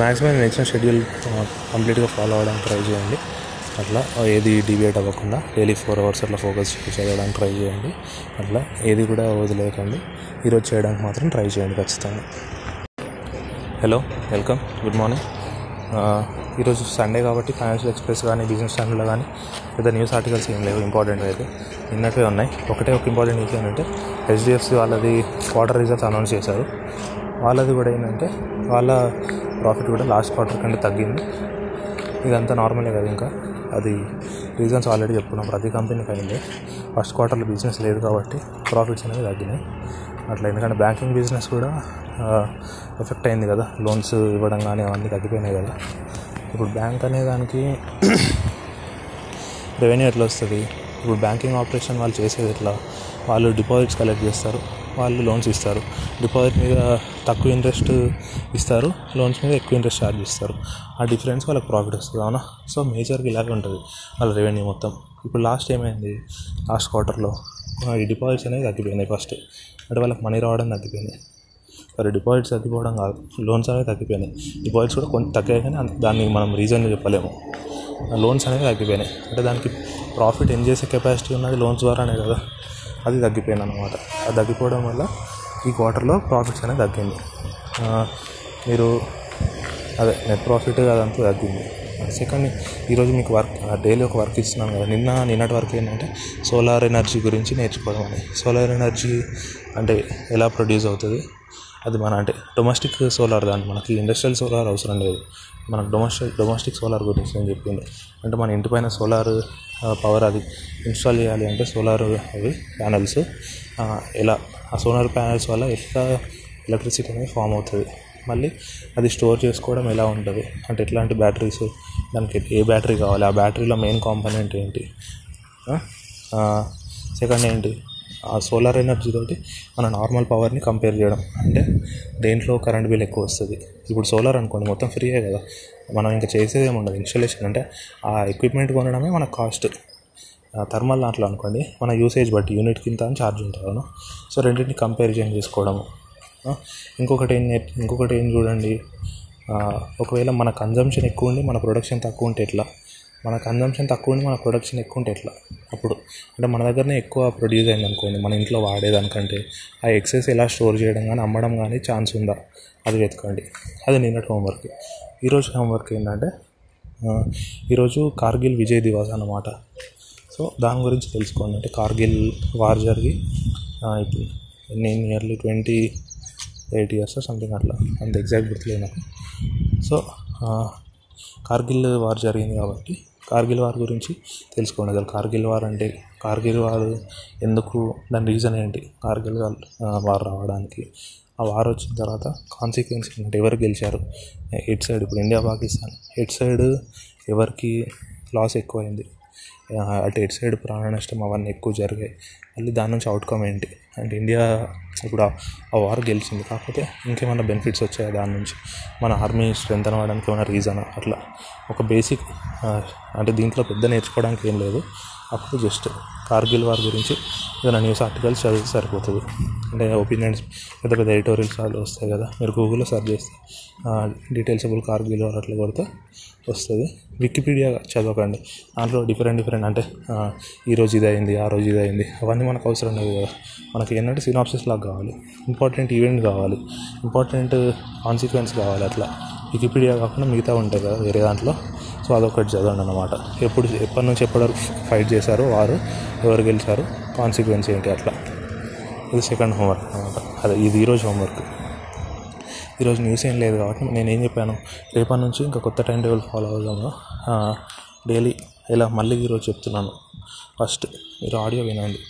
Maximum నేను ఇచ్చిన schedule కంప్లీట్గా ఫాలో అవ్వడానికి ట్రై చేయండి. అట్లా ఏది డిబేట్ అవ్వకుండా డైలీ ఫోర్ అవర్స్ అట్లా ఫోకస్ చదవడానికి ట్రై చేయండి. అట్లా ఏది కూడా వదిలేకండి ఈరోజు చేయడానికి మాత్రం ట్రై చేయండి ఖచ్చితంగా. హలో వెల్కమ్ గుడ్ మార్నింగ్ ఈరోజు సండే కాబట్టి ఫైనాన్షియల్ ఎక్స్ప్రెస్ కానీ బిజినెస్ ఛానల్లో కానీ లేదా న్యూస్ ఆర్టికల్స్ ఏం లేవు ఇంపార్టెంట్ అయితే. నిన్నటివే ఉన్నాయి. ఒకటే ఒక ఇంపార్టెంట్ న్యూస్ ఏంటంటే హెచ్డిఎఫ్సి వాళ్ళది క్వార్టర్ రిజల్ట్స్ అనౌన్స్ చేశారు. వాళ్ళది కూడా ఏంటంటే వాళ్ళ ప్రాఫిట్ కూడా లాస్ట్ క్వార్టర్ కంటే తగ్గింది. ఇదంతా నార్మలే కదా ఇంకా. అది రీజన్స్ ఆల్రెడీ చెప్పుకున్నాం. ప్రతి కంపెనీకి అయింది ఫస్ట్ క్వార్టర్లో బిజినెస్ లేదు కాబట్టి ప్రాఫిట్స్ అనేవి తగ్గినాయి. అట్లా ఎందుకంటే బ్యాంకింగ్ బిజినెస్ కూడా ఎఫెక్ట్ అయింది కదా. లోన్స్ ఇవ్వడం కానీ అవన్నీ తగ్గిపోయినాయి కదా. ఇప్పుడు బ్యాంక్ అనే దానికి రెవెన్యూ ఎట్లా వస్తుంది? ఇప్పుడు బ్యాంకింగ్ ఆపరేషన్ వాళ్ళు చేసేది ఎట్లా? వాళ్ళు డిపాజిట్స్ కలెక్ట్ చేస్తారు. వాళ్ళు లోన్స్ ఇస్తారు. డిపాజిట్ మీద తక్కువ ఇంట్రెస్ట్ ఇస్తారు లోన్స్ మీద ఎక్కువ ఇంట్రెస్ట్ ఛార్జ్ ఇస్తారు. ఆ డిఫరెన్స్ వాళ్ళకి ప్రాఫిట్ వస్తుంది. అవునా? సో మేజర్గా ఇలాగే ఉంటుంది వాళ్ళ రెవెన్యూ మొత్తం. ఇప్పుడు లాస్ట్ ఏమైంది? లాస్ట్ క్వార్టర్లో ఈ డిపాజిట్స్ అనేవి తగ్గిపోయినాయి ఫస్ట్. అంటే వాళ్ళకి మనీ రావడం తగ్గిపోయినాయి సరే డిపాజిట్స్ తగ్గిపోవడం కాదు లోన్స్ అనేవి తగ్గిపోయినాయి. డిపాజిట్స్ కూడా కొంచెం తగ్గాయి కానీ దాన్ని మనం రీజన్ చెప్పలేము. లోన్స్ అనేవి తగ్గిపోయినాయి. అంటే దానికి ప్రాఫిట్ ఏం చేసే కెపాసిటీ ఉన్నది? లోన్స్ ద్వారానే కదా. అది తగ్గిపోయింది అనమాట అది తగ్గిపోవడం వల్ల ఈ క్వార్టర్లో ప్రాఫిట్స్ అనేది తగ్గింది. మీరు అదే నెట్ ప్రాఫిట్ అదంతా తగ్గింది. సెకండ్ ఈరోజు మీకు వర్క్ డైలీ ఒక వర్క్ ఇస్తున్నాను కదా. నిన్న నిన్నటి వర్క్ ఏంటంటే సోలార్ ఎనర్జీ గురించి నేర్చుకోవడం అని. సోలార్ ఎనర్జీ అంటే ఎలా ప్రొడ్యూస్ అవుతుంది? అది మన అంటే డొమెస్టిక్ సోలార్ దాన్ని మనకి ఇండస్ట్రియల్ సోలార్ అవసరం లేదు. మనకు డొమెస్టిక్ డొమెస్టిక్ సోలార్ గురించి నేను చెప్పింది. అంటే మన ఇంటి పైన సోలార్ పవర్ అది ఇన్స్టాల్ చేయాలి అంటే సోలార్ అవి ప్యానల్స్ ఎలా? ఆ సోలార్ ప్యానల్స్ వల్ల ఎట్లా ఎలక్ట్రిసిటీ అనేది ఫామ్ అవుతుంది? మళ్ళీ అది స్టోర్ చేసుకోవడం ఎలా ఉంటుంది? అంటే ఎట్లాంటి బ్యాటరీస్ దానికి ఏ బ్యాటరీ కావాలి? ఆ బ్యాటరీలో మెయిన్ కాంపోనెంట్ ఏంటి? సెకండ్ ఏంటి? ఆ సోలార్ ఎనర్జీ తోటి మన నార్మల్ పవర్ని కంపేర్ చేయడం. అంటే దేంట్లో కరెంట్ బిల్ ఎక్కువ వస్తుంది? ఇప్పుడు సోలార్ అనుకోండి మొత్తం ఫ్రీయే కదా? మనం ఇంకా చేసేది ఏమి ఉండదు. ఇన్స్టలేషన్ అంటే ఆ ఎక్విప్మెంట్ కొనడమే మన కాస్ట్ థర్మల్ దాంట్లో అనుకోండి మన యూసేజ్ బట్టి యూనిట్ కింద అని ఛార్జ్ ఉంటారు సో రెండింటిని కంపారిజన్ చేసుకోవడము. ఇంకొకటి ఏం ఇంకొకటి ఏం చూడండి. ఒకవేళ మన కన్జంప్షన్ ఎక్కువ ఉండి మన ప్రొడక్షన్ తక్కువ ఉంటే ఎట్లా? మన కన్జంప్షన్ తక్కువ ఉండి మన ప్రొడక్షన్ ఎక్కువ ఉంటే ఎట్లా? అప్పుడు. అంటే మన దగ్గరనే ఎక్కువ ప్రొడ్యూస్ అయింది అనుకోండి మన ఇంట్లో వాడేదానికంటే. ఆ ఎక్సెస్ ఎలా స్టోర్ చేయడం కానీ అమ్మడం కానీ ఛాన్స్ ఉందా? అది వెతకండి. అది నిన్నటి హోంవర్క్ ఈరోజు హోంవర్క్ ఏంటంటే ఈరోజు కార్గిల్ విజయ్ దివాస్ అన్నమాట. సో దాని గురించి తెలుసుకోండి. అంటే కార్గిల్ వార్ జరిగి ఇప్పుడు నేను nearly twenty eight years something అట్లా. అంత ఎగ్జాక్ట్ గుర్తులేదు నాకు. సో కార్గిల్ వార్ జరిగింది కాబట్టి కార్గిల్ వార్ గురించి తెలుసుకోండి. అసలు కార్గిల్ వార్ అంటే కార్గిల్ వార్ ఎందుకు దాని రీజన్ ఏంటి? కార్గిల్ వార్ రావడానికి ఆ వార్ వచ్చిన తర్వాత కాన్సిక్వెన్స్ ఏంటంటే ఎవరు గెలిచారు? ఎట్ సైడ్ ఇప్పుడు ఇండియా పాకిస్తాన్. ఎట్ సైడ్ ఎవరికి లాస్ ఎక్కువైంది? అటు ఎటు సైడ్ ప్రాణ నష్టం అవన్నీ ఎక్కువ జరిగాయి. మళ్ళీ దాని నుంచి అవుట్కమ్ ఏంటి? అంటే ఇండియా ఇప్పుడు ఆ- వార్ గెలిచింది. కాకపోతే ఇంకేమైనా బెనిఫిట్స్ వచ్చాయా దాని నుంచి? మన ఆర్మీ స్ట్రెంత్ అవ్వడానికి ఏమైనా రీజన్ అట్లా. ఒక బేసిక్ అంటే దీంట్లో పెద్ద నేర్చుకోవడానికి ఏం లేదు. అప్పుడు జస్ట్ కార్గిల్ వార్ గురించి ఏదైనా న్యూస్ ఆర్టికల్స్ చదివితే సరిపోతుంది. అంటే ఒపీనియన్స్ పెద్ద పెద్ద ఎడిటోరియల్స్ వాళ్ళు వస్తాయి కదా మీరు గూగుల్లో సెర్చ్ చేస్తే డీటెయిల్స్ అబుల్ కార్గిల్ వార్ అట్లా కొడితే వస్తుంది. వికీపీడియా చదవకండి. దాంట్లో డిఫరెంట్ డిఫరెంట్ అంటే ఈరోజు ఈ రోజు ఇది అయింది ఆ రోజు ఇది అయింది అవన్నీ మనకు అవసరం లేదు కదా. మనకి ఏంటంటే సినాప్సిస్ లాగా కావాలి ఇంపార్టెంట్ ఈవెంట్ కావాలి ఇంపార్టెంట్ కాన్సిక్వెన్స్ కావాలి అట్లా. వికీపీడియా కాకుండా మిగతా ఉంటాయి కదా వేరే దాంట్లో. సో అదొకటి చదవండి అనమాట ఎప్పుడు ఎప్పటి నుంచి ఎప్పటి వరకు ఫైట్ చేశారో వారు ఎవరు గెలిచారు కాన్సిక్వెన్స్ ఏంటి అట్లా. ఇది సెకండ్ హోంవర్క్ అనమాట అదే ఇది ఈరోజు హోంవర్క్ ఈరోజు న్యూస్ ఏం లేదు కాబట్టి నేను ఏం చెప్పాను? రేపటి నుంచి ఇంకా కొత్త టైం టేబుల్ ఫాలో అవుదాము డైలీ ఇలా మళ్ళీ ఈరోజు చెప్తున్నాను. ఫస్ట్ మీరు ఆడియో వినండి.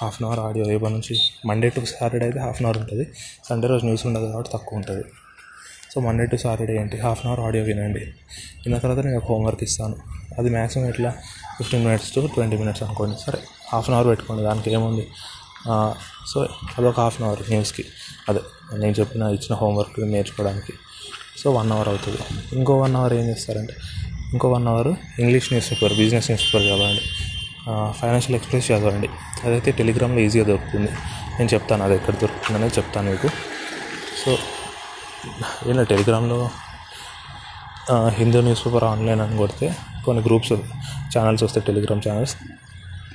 హాఫ్ అన్ అవర్ ఆడియో రేపటి నుంచి మండే టు సాటర్డే అయితే హాఫ్ అన్ అవర్ ఉంటుంది. సండే రోజు న్యూస్ ఉండదు కాబట్టి తక్కువ ఉంటుంది. సో మండే టు సాటర్డే ఏంటి? హాఫ్ అన్ అవర్ ఆడియో వినండి. విన్న తర్వాత నేను ఒక హోంవర్క్ ఇస్తాను. అది మ్యాక్సిమం ఎట్లా? Fifteen minutes to twenty minutes అనుకోండి. సరే హాఫ్ అన్ అవర్ పెట్టుకోండి. దానికి ఏముంది? సో సో అదొక హాఫ్ అన్ అవర్ న్యూస్కి అదే నేను చెప్పిన ఇచ్చిన హోంవర్క్ నేర్చుకోవడానికి. సో వన్ అవర్ అవుతుంది. ఇంకో వన్ అవర్ ఏం చేస్తారంటే ఇంకో one hour English news paper business news paper చదవండి ఫైనాన్షియల్ ఎక్స్ప్రెస్ చదవండి. అదైతే టెలిగ్రామ్లో ఈజీగా దొరుకుతుంది. నేను చెప్తాను అది ఎక్కడ దొరుకుతుంది అనేది చెప్తాను మీకు. సో ఇలా టెలిగ్రామ్లో హిందూ న్యూస్ పేపర్ ఆన్లైన్ అని కొడితే కొన్ని గ్రూప్స్ ఛానల్స్ వస్తాయి టెలిగ్రామ్ ఛానల్స్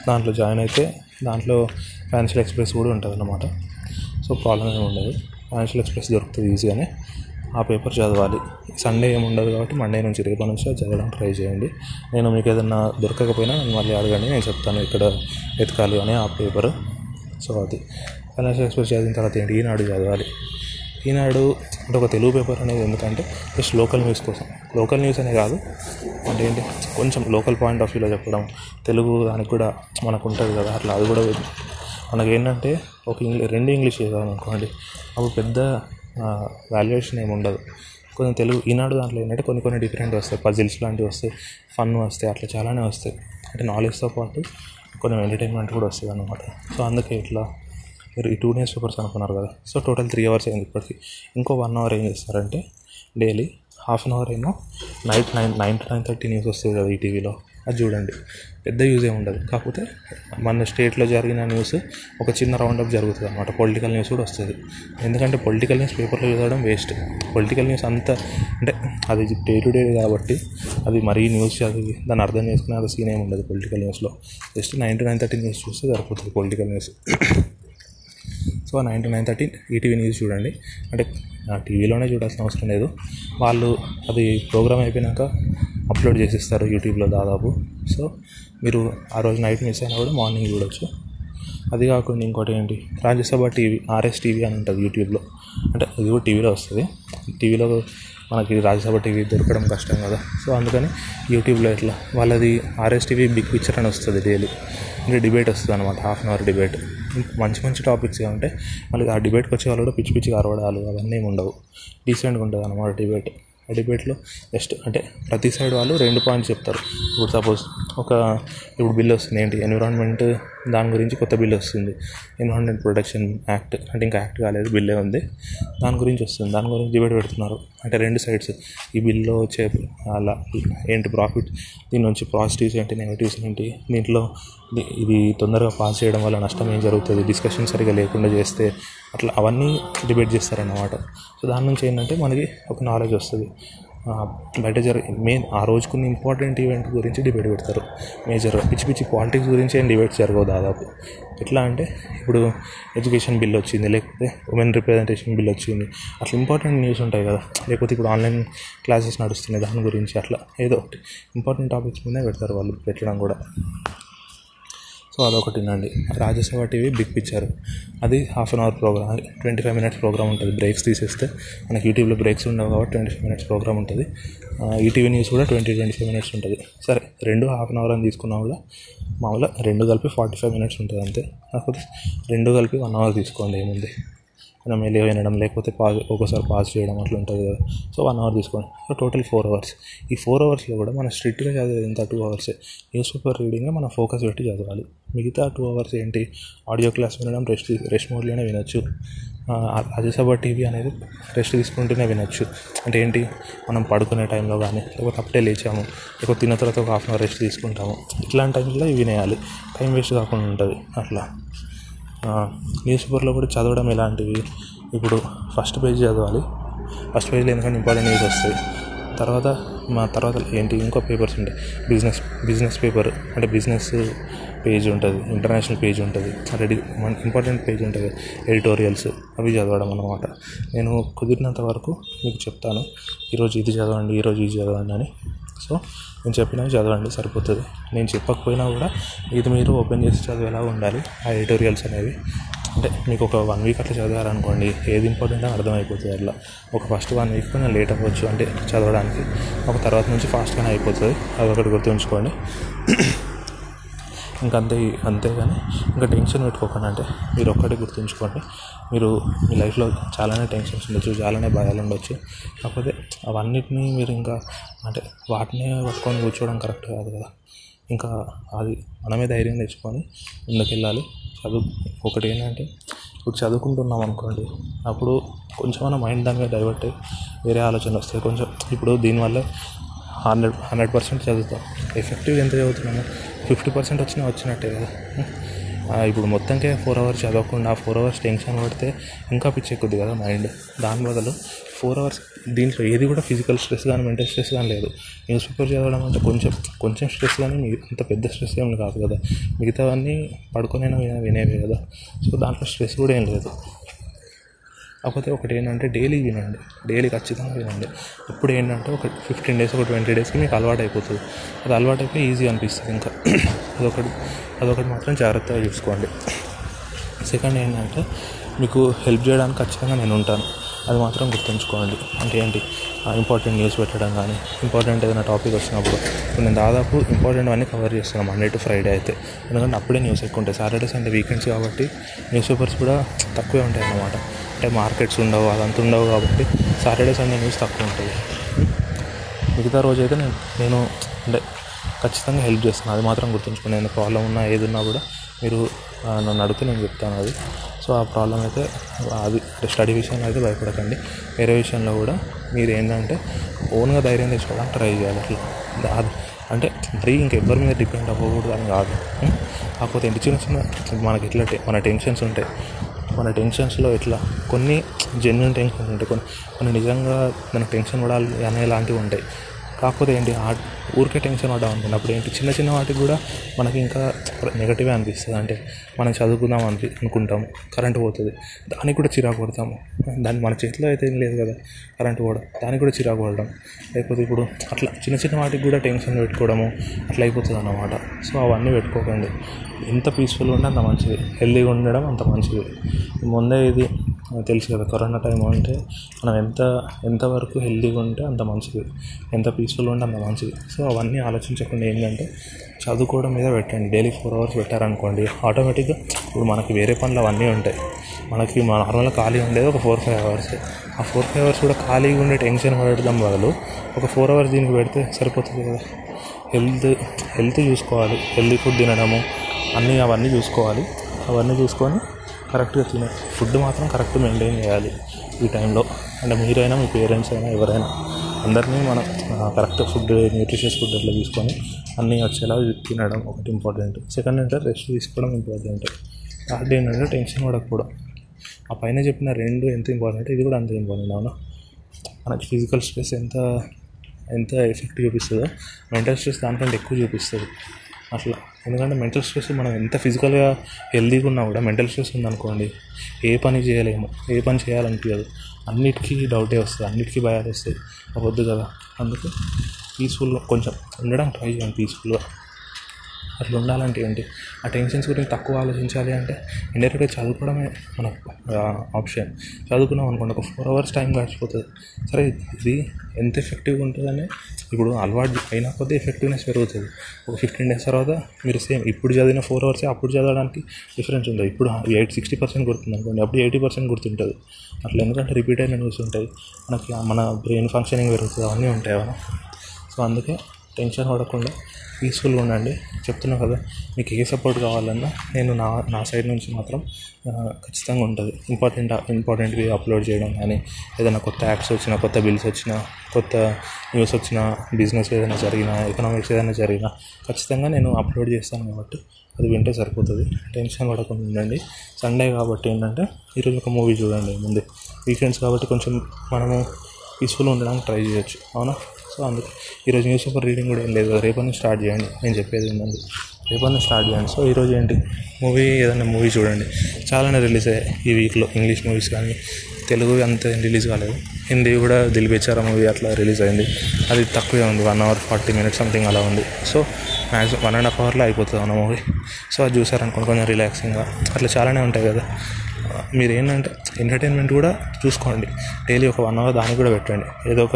దాంట్లో జాయిన్ అయితే దాంట్లో ఫైనాన్షియల్ ఎక్స్ప్రెస్ కూడా ఉంటుంది అన్నమాట సో ప్రాబ్లం ఏమి ఉండదు. ఫైనాన్షియల్ ఎక్స్ప్రెస్ దొరుకుతుంది ఈజీగానే ఆ పేపర్ చదవాలి. సండే ఏమి ఉండదు కాబట్టి మండే నుంచి రేపటి నుంచి చదవడానికి ట్రై చేయండి. నేను మీకు ఏదన్నా దొరకకపోయినా నేను మళ్ళీ అడగండి నేను చెప్తాను ఇక్కడ వెతకాలి అని ఆ పేపర్ సో అది. ఫైనాన్షియల్ ఎక్స్ప్రెస్ చదివిన తర్వాత ఏంటి? ఈనాడు చదవాలి. ఈనాడు అంటే ఒక తెలుగు పేపర్ అనేది ఎందుకంటే జస్ట్ లోకల్ న్యూస్ కోసం. లోకల్ న్యూస్ అనే కాదు అంటే ఏంటి? కొంచెం లోకల్ పాయింట్ ఆఫ్ వ్యూలో చెప్పడం తెలుగు దానికి కూడా మనకు ఉంటుంది కదా అట్లా అది కూడా మనకి ఏంటంటే ఒక ఇంగ్లీ రెండు ఇంగ్లీష్ చదివాం అనుకోండి అప్పుడు పెద్ద వాల్యుయేషన్ ఏమి ఉండదు. కొంచెం తెలుగు ఈనాడు దాంట్లో ఏంటంటే కొన్ని కొన్ని డిఫరెంట్ వస్తాయి. పజిల్స్ లాంటివి వస్తాయి ఫన్ వస్తాయి అట్లా చాలానే వస్తాయి. అంటే నాలెడ్జ్తో పాటు కొన్ని ఎంటర్టైన్మెంట్ కూడా వస్తుంది అనమాట సో అందుకే ఇట్లా ఈ టూ డేస్ పేపర్స్ అనుకున్నారు కదా. సో టోటల్ త్రీ అవర్స్ అయింది ఇప్పటికి. ఇంకో వన్ అవర్ ఏం చేస్తారంటే డైలీ హాఫ్ అన్ అవర్ ఏమో night nine nine to nine thirty news వస్తుంది కదా ఈ టీవీలో అది చూడండి. పెద్ద యూజ్ ఏమి ఉండదు. కాకపోతే మన స్టేట్లో జరిగిన న్యూస్ ఒక చిన్న రౌండప్ జరుగుతుంది అనమాట పొలిటికల్ న్యూస్ కూడా వస్తుంది. ఎందుకంటే పొలిటికల్ న్యూస్ పేపర్లో చదవడం వేస్ట్ పొలిటికల్ న్యూస్ అంతా అంటే అది డే టు డే కాబట్టి అది మరీ న్యూస్ చదివి దాన్ని అర్థం చేసుకునే అది సీన్ ఏమి ఉండదు పొలిటికల్ న్యూస్లో just nine to nine thirty news చూస్తే సరిపోతుంది political news so nine to nine thirty ETV news చూడండి. అంటే ఆ టీవీలోనే చూడాల్సిన అవసరం లేదు. వాళ్ళు అది ప్రోగ్రామ్ అయిపోయినాక అప్లోడ్ చేసిస్తారు యూట్యూబ్లో దాదాపు. సో మీరు ఆ రోజు నైట్ మిస్ అయినా కూడా మార్నింగ్ చూడొచ్చు. అది కాకుండా ఇంకోటి ఏంటి? రాజ్యసభ టీవీ ఆర్ఎస్ టీవీ అని ఉంటుంది యూట్యూబ్లో. అంటే అది కూడా టీవీలో వస్తుంది. టీవీలో మనకి రాజ్యసభ టీవీ దొరకడం కష్టం కదా. సో అందుకని యూట్యూబ్లో ఇట్లా వాళ్ళది ఆర్ఎస్ టీవీ బిగ్ పిక్చర్ అని వస్తుంది డైలీ. అంటే డిబేట్ వస్తుంది అనమాట హాఫ్ అన్ అవర్ డిబేట్. మంచి మంచి టాపిక్స్గా ఉంటాయి. మళ్ళీ ఆ డిబేట్కి వచ్చే వాళ్ళు కూడా పిచ్చి పిచ్చిగా అరవడాలు అవన్నీ ఏమి ఉండవు. డీసెంట్గా ఉంటుంది అన్నమాట డిబేట్ ఆ డిబేట్లో జస్ట్ అంటే ప్రతి సైడ్ వాళ్ళు రెండు పాయింట్స్ చెప్తారు. ఇప్పుడు సపోజ్ ఒక ఇప్పుడు బిల్ వస్తుంది ఏంటి? ఎన్విరాన్మెంట్ దాని గురించి కొత్త బిల్ వస్తుంది. ఎన్విరాన్మెంట్ ప్రొటెక్షన్ యాక్ట్ అంటే ఇంకా యాక్ట్ కాలేదు బిల్లే ఉంది. దాని గురించి వస్తుంది. దాని గురించి డిబేట్ పెడుతున్నారు. అంటే రెండు సైడ్స్ ఈ బిల్లో వచ్చే అలా ఏంటి ప్రాఫిట్ దీని నుంచి పాజిటివ్స్ ఏంటి నెగిటివ్స్ ఏంటి? దీంట్లో ఇది- తొందరగా పాస్ చేయడం వల్ల నష్టం ఏం జరుగుతుంది? డిస్కషన్ సరిగా లేకుండా చేస్తే అట్లా అవన్నీ డిబేట్ చేస్తారన్నమాట. సో దాని నుంచి ఏంటంటే మనకి ఒక నాలెడ్జ్ వస్తుంది. బయట జరిగే మెయిన్ ఆ రోజుకున్న ఇంపార్టెంట్ ఈవెంట్ గురించి డిబేట్ పెడతారు. మేజర్గా పిచ్చి పిచ్చి పాలిటిక్స్ గురించి ఏం డిబేట్ జరగవు దాదాపు. ఎట్లా అంటే ఇప్పుడు ఎడ్యుకేషన్ బిల్ వచ్చింది లేకపోతే ఉమెన్ రిప్రజెంటేషన్ బిల్ వచ్చింది. అట్లా ఇంపార్టెంట్ న్యూస్ ఉంటాయి కదా. లేకపోతే ఇప్పుడు ఆన్లైన్ క్లాసెస్ నడుస్తున్నాయి దాని గురించి అట్లా ఏదో ఒకటి. ఇంపార్టెంట్ టాపిక్స్ మీద పెడతారు వాళ్ళు పెట్టడం కూడా. సో అదొకటి నండి రాజ్యసభ టీవీ బిగ్ పిక్చర్. అది half an hour program twenty five minutes program ఉంటుంది. బ్రేక్స్ తీసేస్తే మనకి యూట్యూబ్లో బ్రేక్స్ ఉండవు కాబట్టి ట్వంటీ ఫైవ్ మినిట్స్ ప్రోగ్రామ్ ఉంటుంది ఈటీవీ న్యూస్ కూడా ట్వంటీ ట్వంటీ ఫైవ్ మినిట్స్ ఉంటుంది. సరే రెండు హాఫ్ అన్ అవర్ అని తీసుకున్నా కూడా మామూలుగా రెండు కలిపి ఫార్టీ ఫైవ్ మినిట్స్ ఉంటుంది అంతే. కాకపోతే రెండు కలిపి వన్ అవర్ తీసుకోండి ఏముంది? మనం వెళ్ళి వినడం లేకపోతే పాజ్ ఒక్కోసారి పాజ్ చేయడం అట్లా ఉంటుంది కదా. సో వన్ అవర్ తీసుకోండి. సో టోటల్ ఫోర్ అవర్స్ ఈ ఫోర్ అవర్స్లో కూడా మనం స్ట్రిక్ట్గా చదివేది ఎంత? టూ అవర్సే న్యూస్ పేపర్ రీడింగ్ మనం ఫోకస్ పెట్టి చదవాలి. మిగతా టూ అవర్స్ ఏంటి? ఆడియో క్లాస్ వినడం రెస్ట్ రెస్ట్ మోడ్లోనే వినొచ్చు. రాజ్యసభ టీవీ అనేది రెస్ట్ తీసుకుంటూనే వినొచ్చు. అంటే ఏంటి? మనం పడుకునే టైంలో కానీ లేకపోతే అప్పుడే లేచాము లేకపోతే తిన్న తర్వాత ఒక హాఫ్ అన్ అవర్ రెస్ట్ తీసుకుంటాము. ఇట్లాంటి టైంలో ఇవి వినేయాలి. టైం వేస్ట్ కాకుండా ఉంటుంది. అట్లా. న్యూస్ పేపర్లో కూడా చదవడం ఎలాంటివి? ఇప్పుడు ఫస్ట్ పేజ్ చదవాలి. ఫస్ట్ పేజ్లో ఎందుకంటే ఇంపార్టెంట్ న్యూస్ వస్తాయి. తర్వాత మా తర్వాత ఏంటి? ఇంకో పేపర్స్ ఉంటాయి. బిజినెస్ బిజినెస్ పేపర్ అంటే బిజినెస్ పేజ్ ఉంటుంది. ఇంటర్నేషనల్ పేజ్ ఉంటుంది. రెడీ మన ఇంపార్టెంట్ పేజ్ ఉంటుంది. ఎడిటోరియల్స్ అవి చదవడం అనమాట నేను కుదిరినంత వరకు మీకు చెప్తాను. ఈరోజు ఇది చదవండి ఈరోజు ఇది చదవండి అని సో నేను చెప్పినవి చదవండి సరిపోతుంది. నేను చెప్పకపోయినా కూడా ఇది మీరు ఓపెన్ చేసి చదివేలా ఉండాలి ఆ ఎడిటోరియల్స్ అనేవి. అంటే మీకు ఒక వన్ వీక్ అట్లా చదివారనుకోండి ఏది ఇంపార్టెంట్ అని అర్థమైపోతుంది అట్లా. ఒక ఫస్ట్ వన్ వీక్ కొంచెం లేట్ అవ్వచ్చు అంటే చదవడానికి. ఒక తర్వాత నుంచి ఫాస్ట్గానే అయిపోతుంది అది ఒకటి గుర్తుంచుకోండి. ఇంకా అంతే అంతేగాని ఇంకా టెన్షన్ పెట్టుకోకండి అంటే మీరు ఒక్కటి గుర్తుంచుకోండి. మీరు మీ లైఫ్లో చాలానే టెన్షన్స్ ఉండొచ్చు చాలానే భయాలు ఉండొచ్చు. కాకపోతే అవన్నిటిని మీరు ఇంకా అంటే వాటినే పట్టుకొని కూర్చోవడం కరెక్ట్ కాదు కదా. ఇంకా అది మనమే ధైర్యం తెచ్చుకొని ముందుకెళ్ళాలి. చదువు ఒకటి ఏంటంటే ఇప్పుడు చదువుకుంటున్నాం అనుకోండి అప్పుడు కొంచెం మన మైండ్ దాని మీద డైవర్ట్ అయ్యి వేరే ఆలోచనలు వస్తాయి. కొంచెం ఇప్పుడు దీనివల్ల హండ్రెడ్ హండ్రెడ్ పర్సెంట్ చదువుతాం. ఎఫెక్టివ్ ఎంత చదువుతున్నాము? ఫిఫ్టీ పర్సెంట్ వచ్చినా వచ్చినట్టే కదా. ఇప్పుడు మొత్తంకే ఫోర్ అవర్స్ చదవకుండా ఫోర్ అవర్స్ టెన్షన్ పడితే ఇంకా పిచ్చెక్కుద్ది కదా మైండ్ దాని బదులు ఫోర్ అవర్స్ దీంట్లో ఏది కూడా ఫిజికల్ స్ట్రెస్ కానీ మెంటల్ స్ట్రెస్ కానీ లేదు. న్యూస్ పేపర్ చదవడం అంటే కొంచెం కొంచెం స్ట్రెస్ కానీ మీ అంత పెద్ద స్ట్రెస్ ఏమి కాదు కదా. మిగతావన్నీ పడుకునే వినేవి కదా. సో దాంట్లో స్ట్రెస్ కూడా ఏం లేదు. కాకపోతే ఒకటి ఏంటంటే డైలీ వినండి. డైలీ ఖచ్చితంగా వినండి. ఇప్పుడు ఏంటంటే ఒక ఫిఫ్టీన్ డేస్ ఒక ట్వంటీ డేస్కి మీకు అలవాటు అయిపోతుంది. అది అలవాటు అయిపోయి ఈజీ అనిపిస్తుంది ఇంకా. అదొకటి అదొకటి మాత్రం జాగ్రత్తగా చూసుకోండి. సెకండ్ ఏంటంటే మీకు హెల్ప్ చేయడానికి ఖచ్చితంగా నేను ఉంటాను. అది మాత్రం గుర్తుంచుకోండి. అంటే ఏంటి? ఇంపార్టెంట్ న్యూస్ పెట్టడం కానీ ఇంపార్టెంట్ ఏదైనా టాపిక్ వచ్చినప్పుడు ఇప్పుడు నేను దాదాపు ఇంపార్టెంట్ అన్నీ కవర్ చేస్తున్నాను మండే టు ఫ్రైడే అయితే. ఎందుకంటే అప్పుడే న్యూస్ ఎక్కువ ఉంటాయి. సాటర్డే సండే వీకెండ్స్ కాబట్టి న్యూస్ పేపర్స్ కూడా తక్కువే ఉంటాయి అన్నమాట అంటే మార్కెట్స్ ఉండవు అదంతా ఉండవు కాబట్టి సాటర్డే సండే న్యూస్ తక్కువ ఉంటుంది. మిగతా రోజు అయితే నేను నేను అంటే ఖచ్చితంగా హెల్ప్ చేస్తాను. అది మాత్రం గుర్తుంచుకుని నేను ప్రాబ్లం ఉన్నా ఏది ఉన్నా కూడా మీరు నన్ను అడిగితే నేను చెప్తాను అది. సో ఆ ప్రాబ్లం అయితే అది స్టడీ విషయంలో అయితే భయపడకండి. వేరే విషయంలో కూడా మీరు ఏంటంటే ఓన్గా ధైర్యం తెచ్చుకోవడానికి ట్రై చేయాలి. అట్లా. అది అంటే మరీ ఇంకెవ్వరి మీద డిపెండ్ అవ్వకూడదు అని కాదు. కాకపోతే ఇంటి చిన్న చిన్న మనకి ఎట్లా మన టెన్షన్స్ ఉంటాయి. మన టెన్షన్స్లో ఎట్లా? కొన్ని జెన్యున్ టెన్షన్స్ ఉంటాయి. కొన్ని కొన్ని నిజంగా మనకు టెన్షన్ పడాలి అనేలాంటివి ఉంటాయి. కాకపోతే ఏంటి? ఆ ఊరికే టెన్షన్ పడడం ఉంటుంది అప్పుడు ఏంటి? చిన్న చిన్న వాటికి కూడా మనకి ఇంకా నెగటివే అనిపిస్తుంది. అంటే మనం చదువుకుందాం అని అనుకుంటాము. కరెంట్ పోతుంది. దానికి కూడా చిరాకు పడతాము. దాన్ని మన చేతిలో అయితే ఏం లేదు కదా? కరెంట్ పోవడం. దానికి కూడా చిరాకు పడడం. లేకపోతే ఇప్పుడు అట్లా చిన్న చిన్న వాటికి కూడా టెన్షన్ పెట్టుకోవడము అట్లా అయిపోతుంది అన్నమాట సో అవన్నీ పెట్టుకోకండి. ఎంత పీస్ఫుల్గా ఉంటే అంత మంచిది. హెల్దీగా ఉండడం అంత మంచిది. ముందే ఇది తెలుసు కదా కరోనా టైం అంటే మనం ఎంత ఎంతవరకు హెల్దీగా ఉంటే అంత మంచిది. ఎంత పీస్ఫుల్గా ఉంటే అంత మంచిది. సో అవన్నీ ఆలోచించకుండా ఏంటంటే చదువుకోవడం మీద పెట్టండి. డైలీ ఫోర్ అవర్స్ పెట్టారనుకోండి ఆటోమేటిక్గా ఇప్పుడు మనకి వేరే పనులు అవన్నీ ఉంటాయి. మనకి నార్మల్గా ఖాళీ ఉండేది ఒక ఫోర్ ఫైవ్ అవర్స్ ఆ ఫోర్ ఫైవ్ అవర్స్ కూడా ఖాళీగా ఉండే టెన్షన్ పడడం బదులు ఒక ఫోర్ అవర్స్ దీనికి పెడితే సరిపోతుంది కదా. హెల్త్ హెల్త్ చూసుకోవాలి. హెల్తీ ఫుడ్ తినడము అన్నీ అవన్నీ చూసుకోవాలి. అవన్నీ చూసుకొని కరెక్ట్గా తినే ఫుడ్ మాత్రం కరెక్ట్ మెయింటైన్ చేయాలి ఈ టైంలో. అంటే మీరైనా మీ పేరెంట్స్ అయినా ఎవరైనా అందరినీ మనం కరెక్ట్ ఫుడ్ న్యూట్రిషియస్ ఫుడ్ అట్లా తీసుకొని అన్నీ వచ్చేలా తినడం ఒకటి ఇంపార్టెంట్. సెకండ్ అంటే రెస్ట్ తీసుకోవడం ఇంపార్టెంట్. థర్డ్ ఏంటంటే టెన్షన్ పడకపోవడం ఆ పైన చెప్పిన రెండు ఎంత ఇంపార్టెంట్ ఇది కూడా అంత ఇంపార్టెంట్ అవునా? మనకి ఫిజికల్ స్ట్రెస్ ఎంత ఎంత ఎఫెక్ట్ చూపిస్తుందో మెంటల్ స్ట్రెస్ దానికంటే ఎక్కువ చూపిస్తుంది. అట్లా. ఎందుకంటే మెంటల్ స్ట్రెస్ మనం ఎంత ఫిజికల్గా హెల్తీగా ఉన్నా కూడా మెంటల్ స్ట్రెస్ ఉందనుకోండి ఏ పని చేయలేము. ఏ పని చేయాలనిపించదు అన్నిటికీ డౌటే వస్తుంది. అన్నిటికీ భయాలు వస్తాయి అవద్దు కదా. అందుకే పీస్ఫుల్గా కొంచెం ఉండడం ట్రై చేయండి పీస్ఫుల్గా అట్లా ఉండాలంటే ఏంటి? ఆ టెన్షన్స్ గురించి తక్కువ ఆలోచించాలి అంటే ఇండైరెక్ట్గా చదువుకోవడమే మన ఆప్షన్. చదువుకున్నాం అనుకోండి ఒక ఫోర్ అవర్స్ టైం గడిచిపోతుంది. సరే ఇది ఎంత ఎఫెక్టివ్గా ఉంటుందని ఇప్పుడు అలవాటు అయినా కొద్దీ ఎఫెక్టివ్నెస్ పెరుగుతుంది. ఒక ఫిఫ్టీన్ డేస్ తర్వాత మీరు సేమ్ ఇప్పుడు చదివిన ఫోర్ అవర్స్ అప్పుడు చదవడానికి డిఫరెన్స్ ఉంటుంది. ఇప్పుడు ఎయిట్ సిక్స్టీ పర్సెంట్ గుర్తుంది అనుకోండి అప్పుడు ఎయిటీ పర్సెంట్ గుర్తుంటుంది. అట్లా ఎందుకంటే రిపీట్ అయిన న్యూస్ ఉంటాయి. మనకి మన బ్రెయిన్ ఫంక్షనింగ్ పెరుగుతుంది అవన్నీ ఉంటాయి సో అందుకే టెన్షన్ పడకుండా పీస్ఫుల్గా ఉండండి. చెప్తున్నా కదా మీకు ఏ సపోర్ట్ కావాలన్నా నేను నా నా సైడ్ నుంచి మాత్రం ఖచ్చితంగా ఉంటుంది. ఇంపార్టెంట్ ఇంపార్టెంట్వి అప్లోడ్ చేయడం కానీ ఏదైనా కొత్త యాప్స్ వచ్చినా కొత్త బిల్స్ వచ్చినా కొత్త న్యూస్ వచ్చినా బిజినెస్ ఏదైనా జరిగినా ఎకనామిక్స్ ఏదైనా జరిగినా ఖచ్చితంగా నేను అప్లోడ్ చేస్తాను కాబట్టి అది వింటే సరిపోతుంది. టెన్షన్ పడకుండా ఉండండి. సండే కాబట్టి ఏంటంటే ఈరోజు ఒక మూవీ చూడండి ముందు. వీకెండ్స్ కాబట్టి కొంచెం మనము పీస్ఫుల్గా ఉండడానికి ట్రై చేయొచ్చు. అవునా? సో అందుకు ఈరోజు న్యూస్ పేపర్ రీడింగ్ కూడా ఏం లేదు రేపటి నుంచి స్టార్ట్ చేయండి. నేను చెప్పేది ఏంటంటే రేపటి నుంచి స్టార్ట్ చేయండి. సో ఈరోజు ఏంటి మూవీ ఏదైనా మూవీ చూడండి. చాలానే రిలీజ్ అయ్యాయి ఈ వీక్లో ఇంగ్లీష్ మూవీస్ కానీ తెలుగు అంత రిలీజ్ కాలేదు. హిందీ కూడా దిల్ బేచారా మూవీ అట్లా రిలీజ్ అయింది. అది తక్కువే ఉంది one hour forty minutes something అలా ఉంది. So maximum one and half అవర్లో అయిపోతుంది అన్న మూవీ. సో అది చూసారనుకోండి కొంచెం రిలాక్సింగ్గా అట్లా చాలానే ఉంటాయి కదా. మీరు ఏంటంటే ఎంటర్టైన్మెంట్ కూడా చూసుకోండి. డైలీ ఒక వన్ అవర్ దానికి కూడా పెట్టండి. ఏదో ఒక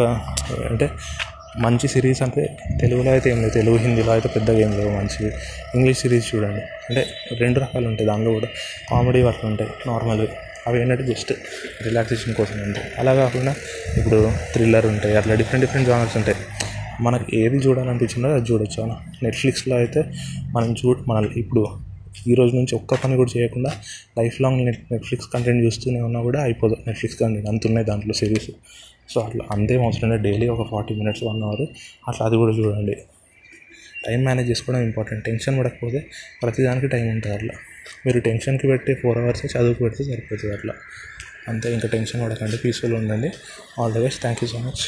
అంటే మంచి సిరీస్ అంటే తెలుగులో అయితే ఏం లేదు. తెలుగు హిందీలో అయితే పెద్దగా ఏం లేవు. మంచి ఇంగ్లీష్ సిరీస్ చూడండి. అంటే రెండు రకాలు ఉంటాయి దానిలో కూడా. కామెడీ అట్లా ఉంటాయి నార్మల్ అవి ఏంటంటే జస్ట్ రిలాక్సేషన్ కోసం ఉంటాయి. అలా కాకుండా ఇప్పుడు థ్రిల్లర్ ఉంటాయి. అట్లా డిఫరెంట్ డిఫరెంట్ జానర్స్ ఉంటాయి. మనకి ఏది చూడాలనిపించిందో అది చూడొచ్చు. అన్న నెట్ఫ్లిక్స్లో అయితే మనం చూ మన ఇప్పుడు ఈ రోజు నుంచి ఒక్క పని కూడా చేయకుండా life long net Netflix content చూస్తూనే ఉన్నా కూడా అయిపోదు. నెట్ఫ్లిక్స్ కంటెంట్ అంతున్నాయి దాంట్లో సిరీస్ సో అట్లా అంతే అవసరం డైలీ ఒక ఫార్టీ మినిట్స్ వన్ అవర్ అట్లా అది కూడా చూడండి. టైం మేనేజ్ చేసుకోవడం ఇంపార్టెంట్ టెన్షన్ పడకపోతే ప్రతిదానికి టైం ఉంటుంది అట్లా. మీరు టెన్షన్కి పెట్టి ఫోర్ అవర్స్ చదువుకు పెడితే సరిపోతుంది అట్లా. అంతే ఇంకా టెన్షన్ పడకండి. పీస్ఫుల్ ఉండండి. All the best thank you so much